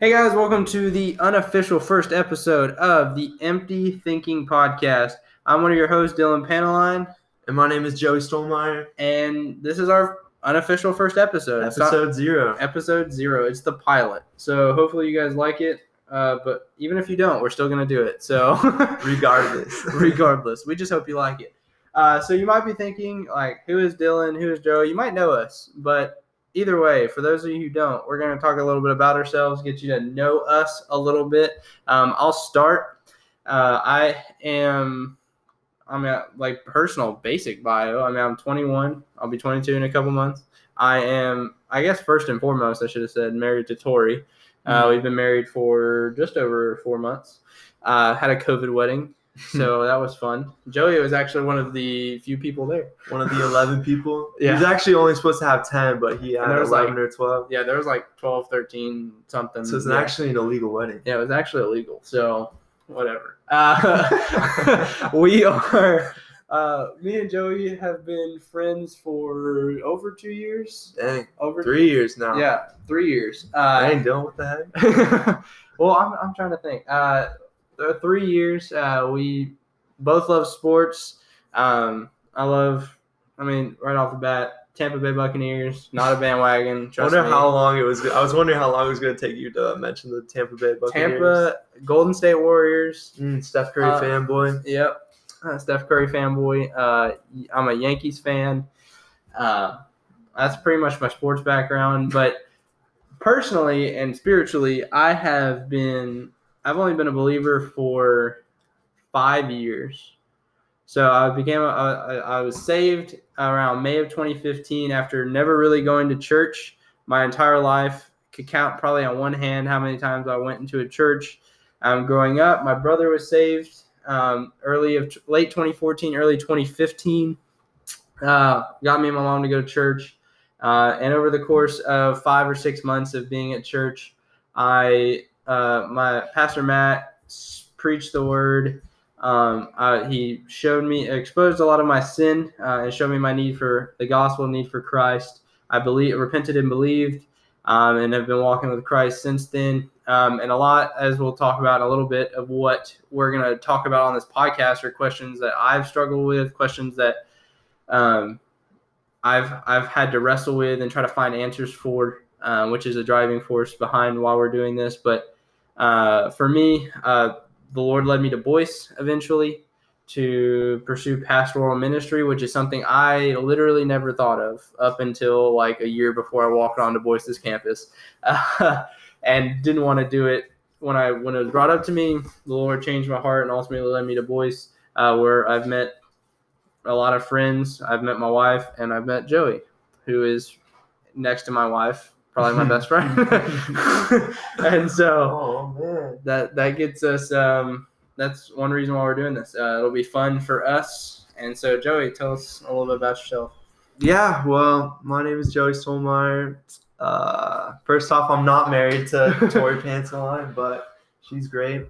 Hey guys, welcome to the unofficial first episode of the Empty Thinking Podcast. I'm one of your hosts, Dylan Paneline, And my name is Joey Stolmeyer. and this is our unofficial first episode. It's not- Episode zero. episode zero. It's the pilot. So hopefully you guys like it. Uh, but even if you don't, we're still gonna do it. So Regardless. regardless, we just hope you like it. Uh, so you might be thinking like, who is Dylan? Who is Joey? You might know us, but either way, for those of you who don't, we're gonna talk a little bit about ourselves, get you to know us a little bit. Um, I'll start. Uh, I am. I'm at like personal basic bio. I mean, I'm 21. I'll be 22 in a couple months. I am, I guess, first and foremost, I should have said, married to Tori. Uh, we've been married for just over four months. Uh, had a COVID wedding, so that was fun. Joey was actually one of the few people there. One of the 11 people. Yeah. He's actually only supposed to have 10, but he And had there was 11 like- or 12. Yeah, there was like 12, 13, something. So it's yeah. actually an illegal wedding. Yeah, it was actually illegal. So whatever. Uh, we are. Uh, me and Joey have been friends for over two years. Dang. Over Three years now. Yeah, three years. Uh, Dang, Dylan, what the heck? well, I'm, I'm trying to think. Uh, three years. Uh, we both love sports. Um, I love. I mean, right off the bat, Tampa Bay Buccaneers. Not a bandwagon. I Trust wonder me. how long it was. I was wondering how long it was going to take you to mention the Tampa Bay Buccaneers. Tampa Golden State Warriors. Mm, Steph Curry Uh, fanboy. Yep. Uh, Steph Curry fanboy. Uh, I'm a Yankees fan. Uh, that's pretty much my sports background. But personally and spiritually, I have been, I've only been a believer for five years. So I became, I was saved around May of 2015 after never really going to church my entire life. Could count probably on one hand how many times I went into a church. Um, growing up, my brother was saved um, early of late 2014, early 2015. Uh, got me and my mom to go to church, uh, and over the course of five or six months of being at church, I uh, my pastor Matt preached the word. Um, uh, he showed me, exposed a lot of my sin, uh, and showed me my need for the gospel, need for Christ. I believe, repented and believed, um, and have been walking with Christ since then. Um, and a lot, as we'll talk about in a little bit, of what we're going to talk about on this podcast are questions that I've struggled with, questions that um, I've I've had to wrestle with and try to find answers for, uh, which is a driving force behind why we're doing this. But uh, for me, uh, the Lord led me to Boyce eventually to pursue pastoral ministry, which is something I literally never thought of up until like a year before I walked onto Boyce's campus, uh, and didn't want to do it when I when it was brought up to me. The Lord changed my heart and ultimately led me to Boyce, uh, where I've met a lot of friends. I've met my wife, and I've met Joey, who is next to my wife, probably my best friend. and so Oh, man. that that gets us. Um, that's one reason why we're doing this. Uh, it'll be fun for us. And so, Joey, tell us a little bit about yourself. Yeah, well, my name is Joey Stolmeyer. Uh, first off, I'm not married to Tori Panteline, but she's great.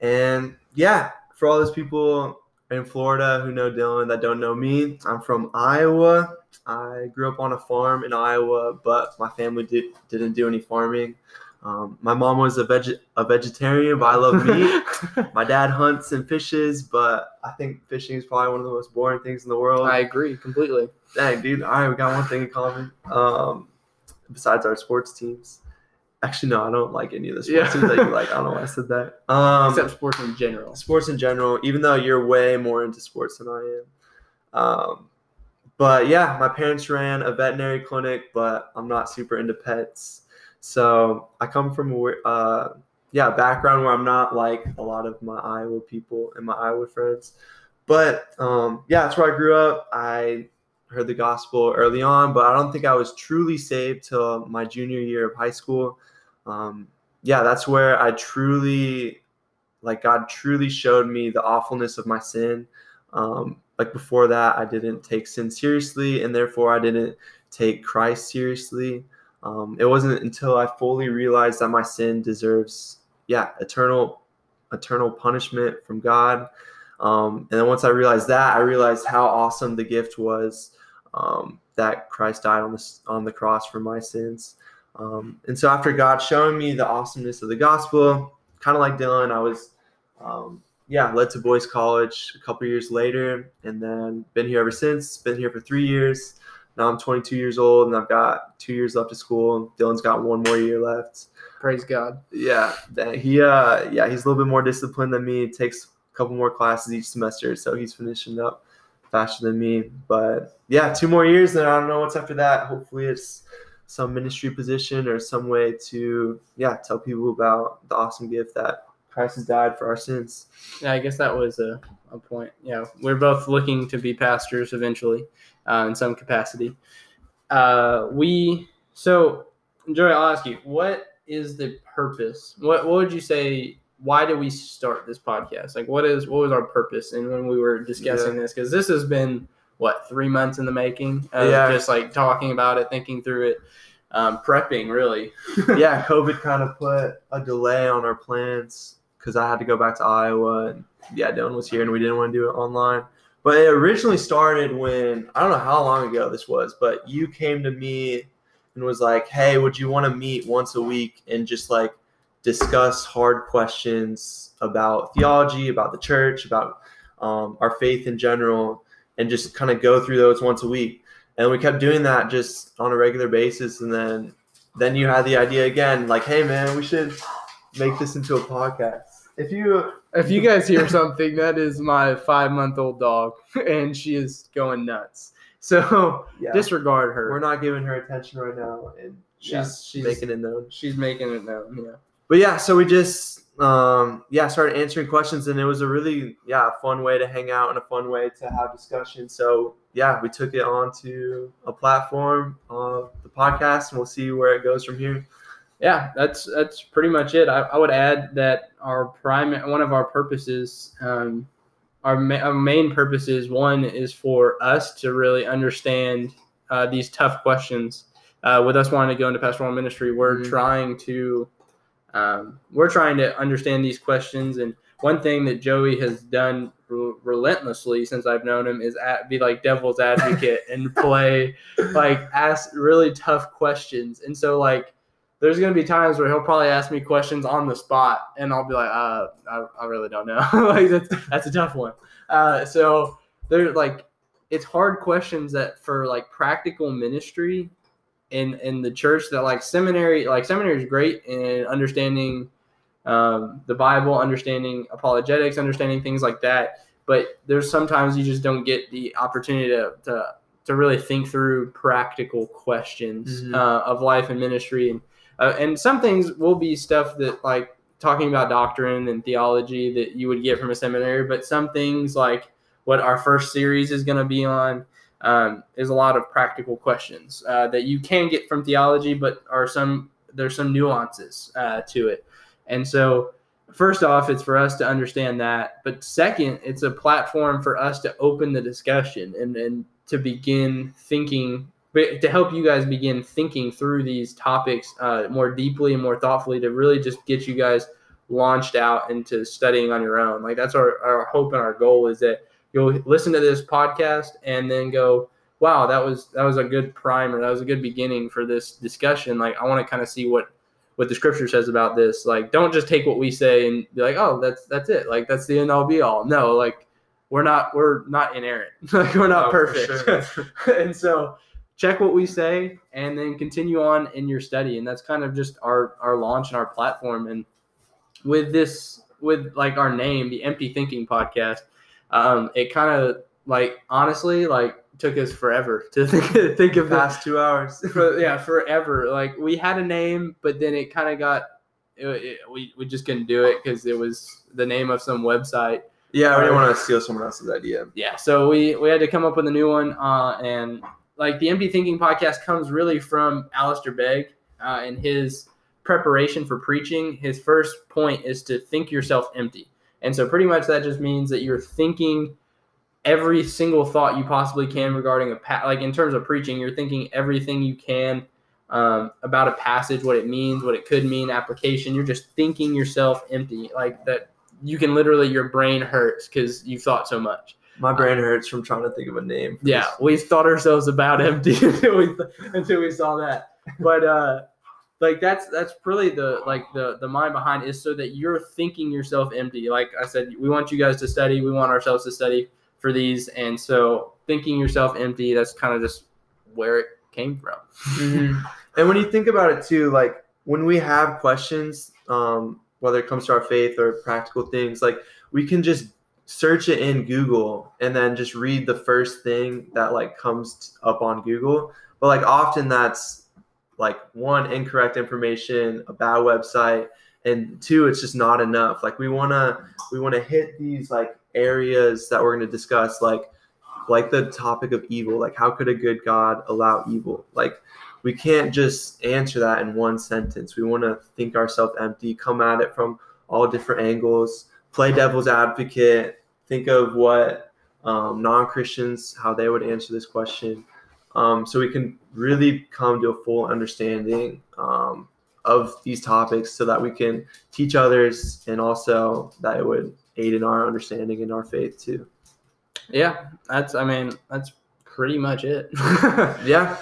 And yeah, for all those people in Florida who know Dylan that don't know me, I'm from Iowa. I grew up on a farm in Iowa, but my family did, didn't do any farming. Um, my mom was a, veg- a vegetarian, but I love meat. my dad hunts and fishes, but I think fishing is probably one of the most boring things in the world. I agree completely. Dang, dude. All right, we got one thing in common. Um, besides our sports teams. Actually, no, I don't like any of the sports Yeah. that you like. I don't know why I said that. Um, Except sports in general. sports in general, even though you're way more into sports than I am. Um, but yeah, my parents ran a veterinary clinic, but I'm not super into pets. So I come from a uh, yeah background where I'm not like a lot of my Iowa people and my Iowa friends. But um, yeah, that's where I grew up. I heard the gospel early on, but I don't think I was truly saved till my junior year of high school. Um, yeah, that's where I truly like God truly showed me the awfulness of my sin. Um, like before that, I didn't take sin seriously, and therefore I didn't take Christ seriously. Um, it wasn't until I fully realized that my sin deserves, yeah, eternal, eternal punishment from God. Um, and then once I realized that, I realized how awesome the gift was um, that Christ died on the on the cross for my sins. Um, and so after God showing me the awesomeness of the gospel, kind of like Dylan, I was, um, yeah, led to Boyce College a couple years later, and then been here ever since. Been here for three years. Now I'm 22 years old, and I've got two years left of school. Dylan's got one more year left. Praise God. Yeah, he, uh, yeah, he's a little bit more disciplined than me. Takes a couple more classes each semester, so he's finishing up faster than me. But yeah, two more years, and I don't know what's after that. Hopefully, it's some ministry position or some way to yeah tell people about the awesome gift that Christ has died for our sins. Yeah, I guess that was a, a point. Yeah, we're both looking to be pastors eventually, uh, in some capacity. Uh, we so Joey, I'll ask you, what is the purpose? What what would you say? Why did we start this podcast? Like, what is what was our purpose? And when we were discussing this, because this has been what three months in the making, of Yeah. just like talking about it, thinking through it, um, prepping really. yeah, COVID kind of put a delay on our plans because I had to go back to Iowa. And yeah, Dylan was here and we didn't want to do it online. But it originally started when I don't know how long ago this was, but you came to me and was like, "Hey, would you want to meet once a week and just like discuss hard questions about theology, about the church, about um, our faith in general, and just kind of go through those once a week?" And we kept doing that just on a regular basis, and then then you had the idea again, like, "Hey, man, we should make this into a podcast." If you If you guys hear something, that is my five month old dog, and she is going nuts. So yeah, disregard her. we're not giving her attention right now, and she's Yeah, she's- making it known. She's making it known. Yeah. But yeah, so we just um yeah started answering questions, and it was a really yeah fun way to hang out and a fun way to have discussion. So yeah, we took it onto a platform, of the podcast, and we'll see where it goes from here. Yeah, that's that's pretty much it. I, I would add that our prime one of our purposes, um, our, ma- our main purposes, one is for us to really understand uh, these tough questions. Uh, with us wanting to go into pastoral ministry, we're Mhm. trying to um, we're trying to understand these questions. And one thing that Joey has done re- relentlessly since I've known him is at, be like devil's advocate and play like ask really tough questions. And so like there's gonna be times where he'll probably ask me questions on the spot, and I'll be like, uh, I, I really don't know. like that's that's a tough one. Uh, so they're like, it's hard questions that for like practical ministry in in the church that like seminary like seminary is great in understanding um, the Bible, understanding apologetics, understanding things like that. But there's sometimes you just don't get the opportunity to to, to really think through practical questions Mhm. uh, of life and ministry, and uh, and some things will be stuff that like talking about doctrine and theology that you would get from a seminary. But some things like what our first series is going to be on um, is a lot of practical questions uh, that you can get from theology, but are some there's some nuances uh, to it. And so, first off, it's for us to understand that. But second, it's a platform for us to open the discussion and, and to begin thinking, to help you guys begin thinking through these topics uh, more deeply and more thoughtfully to really just get you guys launched out into studying on your own. Like, that's our, our hope and our goal is that you'll listen to this podcast and then go, wow, that was that was a good primer. That was a good beginning for this discussion. Like I want to kind of see what what the scripture says about this. Like don't just take what we say and be like, oh, that's that's it. Like that's the end all be all. No, like we're not we're not inerrant. like we're not Oh, perfect. and so check what we say and then continue on in your study. And that's kind of just our our launch and our platform. And with this with like our name, the Empty Thinking Podcast, um, it kind of like honestly like took us forever to think, think of that Past two hours. for, yeah forever like we had a name but then it kind of got it, it- we, we just couldn't do it because it was the name of some website yeah, I didn't want to steal someone else's idea. yeah so we we had to come up with a new one uh, and like the empty thinking podcast comes really from Alistair Begg uh, and his preparation for preaching his first point is to think yourself empty and so pretty much that just means that you're thinking every single thought you possibly can regarding a pa- like in terms of preaching you're thinking everything you can um, about a passage what it means what it could mean application you're just thinking yourself empty like that you can literally your brain hurts because you've thought so much My brain hurts from trying to think of a name. yeah this. we thought ourselves about empty until we until we saw that but uh like that's that's really the like the the mind behind is so that you're thinking yourself empty like i said we want you guys to study we want ourselves to study for these and so thinking yourself empty that's kind of just where it came from Mhm. And when you think about it too, like when we have questions, um, whether it comes to our faith or practical things, like we can just search it in Google and then just read the first thing that like comes up on Google. But like often that's like one incorrect information, a bad website, and two, it's just not enough. Like we wanna we wanna hit these like areas that we're gonna discuss, like like the topic of evil. Like how could a good God allow evil? Like we can't just answer that in one sentence. We want to think ourselves empty, come at it from all different angles, play devil's advocate, think of what um, non Christians, how they would answer this question. Um, so we can really come to a full understanding um, of these topics so that we can teach others and also that it would aid in our understanding and our faith too. yeah that's i mean that's pretty much it Yeah.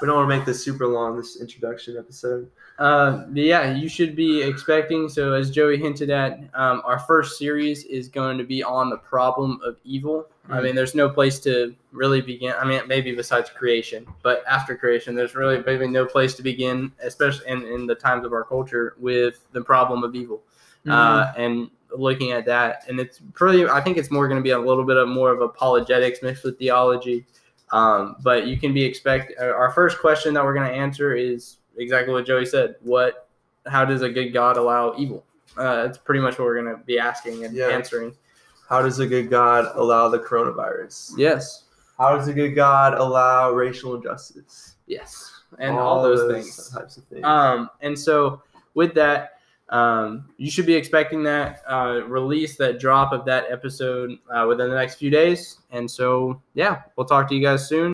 We don't want to make this super long, this introduction episode. Uh, yeah, you should be expecting. So, as Joey hinted at, um, our first series is going to be on the problem of evil. I Mhm. mean, there's no place to really begin. I mean, maybe besides creation, but after creation, there's really maybe no place to begin, especially in, in the times of our culture, with the problem of evil. Mm-hmm. Uh, and looking at that, and it's pretty. I think it's more going to be a little bit of more of apologetics mixed with theology. Um, but you can be expect. uh, Our first question that we're going to answer is exactly what Joey said. What? How does a good God allow evil? Uh, that's pretty much what we're going to be asking and Yeah. answering. How does a good God allow the coronavirus? Yes, How does a good God allow racial injustice? yes, and all, those, things. types of things. Um, and so with that, um, you should be expecting that uh, release, that drop of that episode uh, within the next few days. And so, yeah, we'll talk to you guys soon.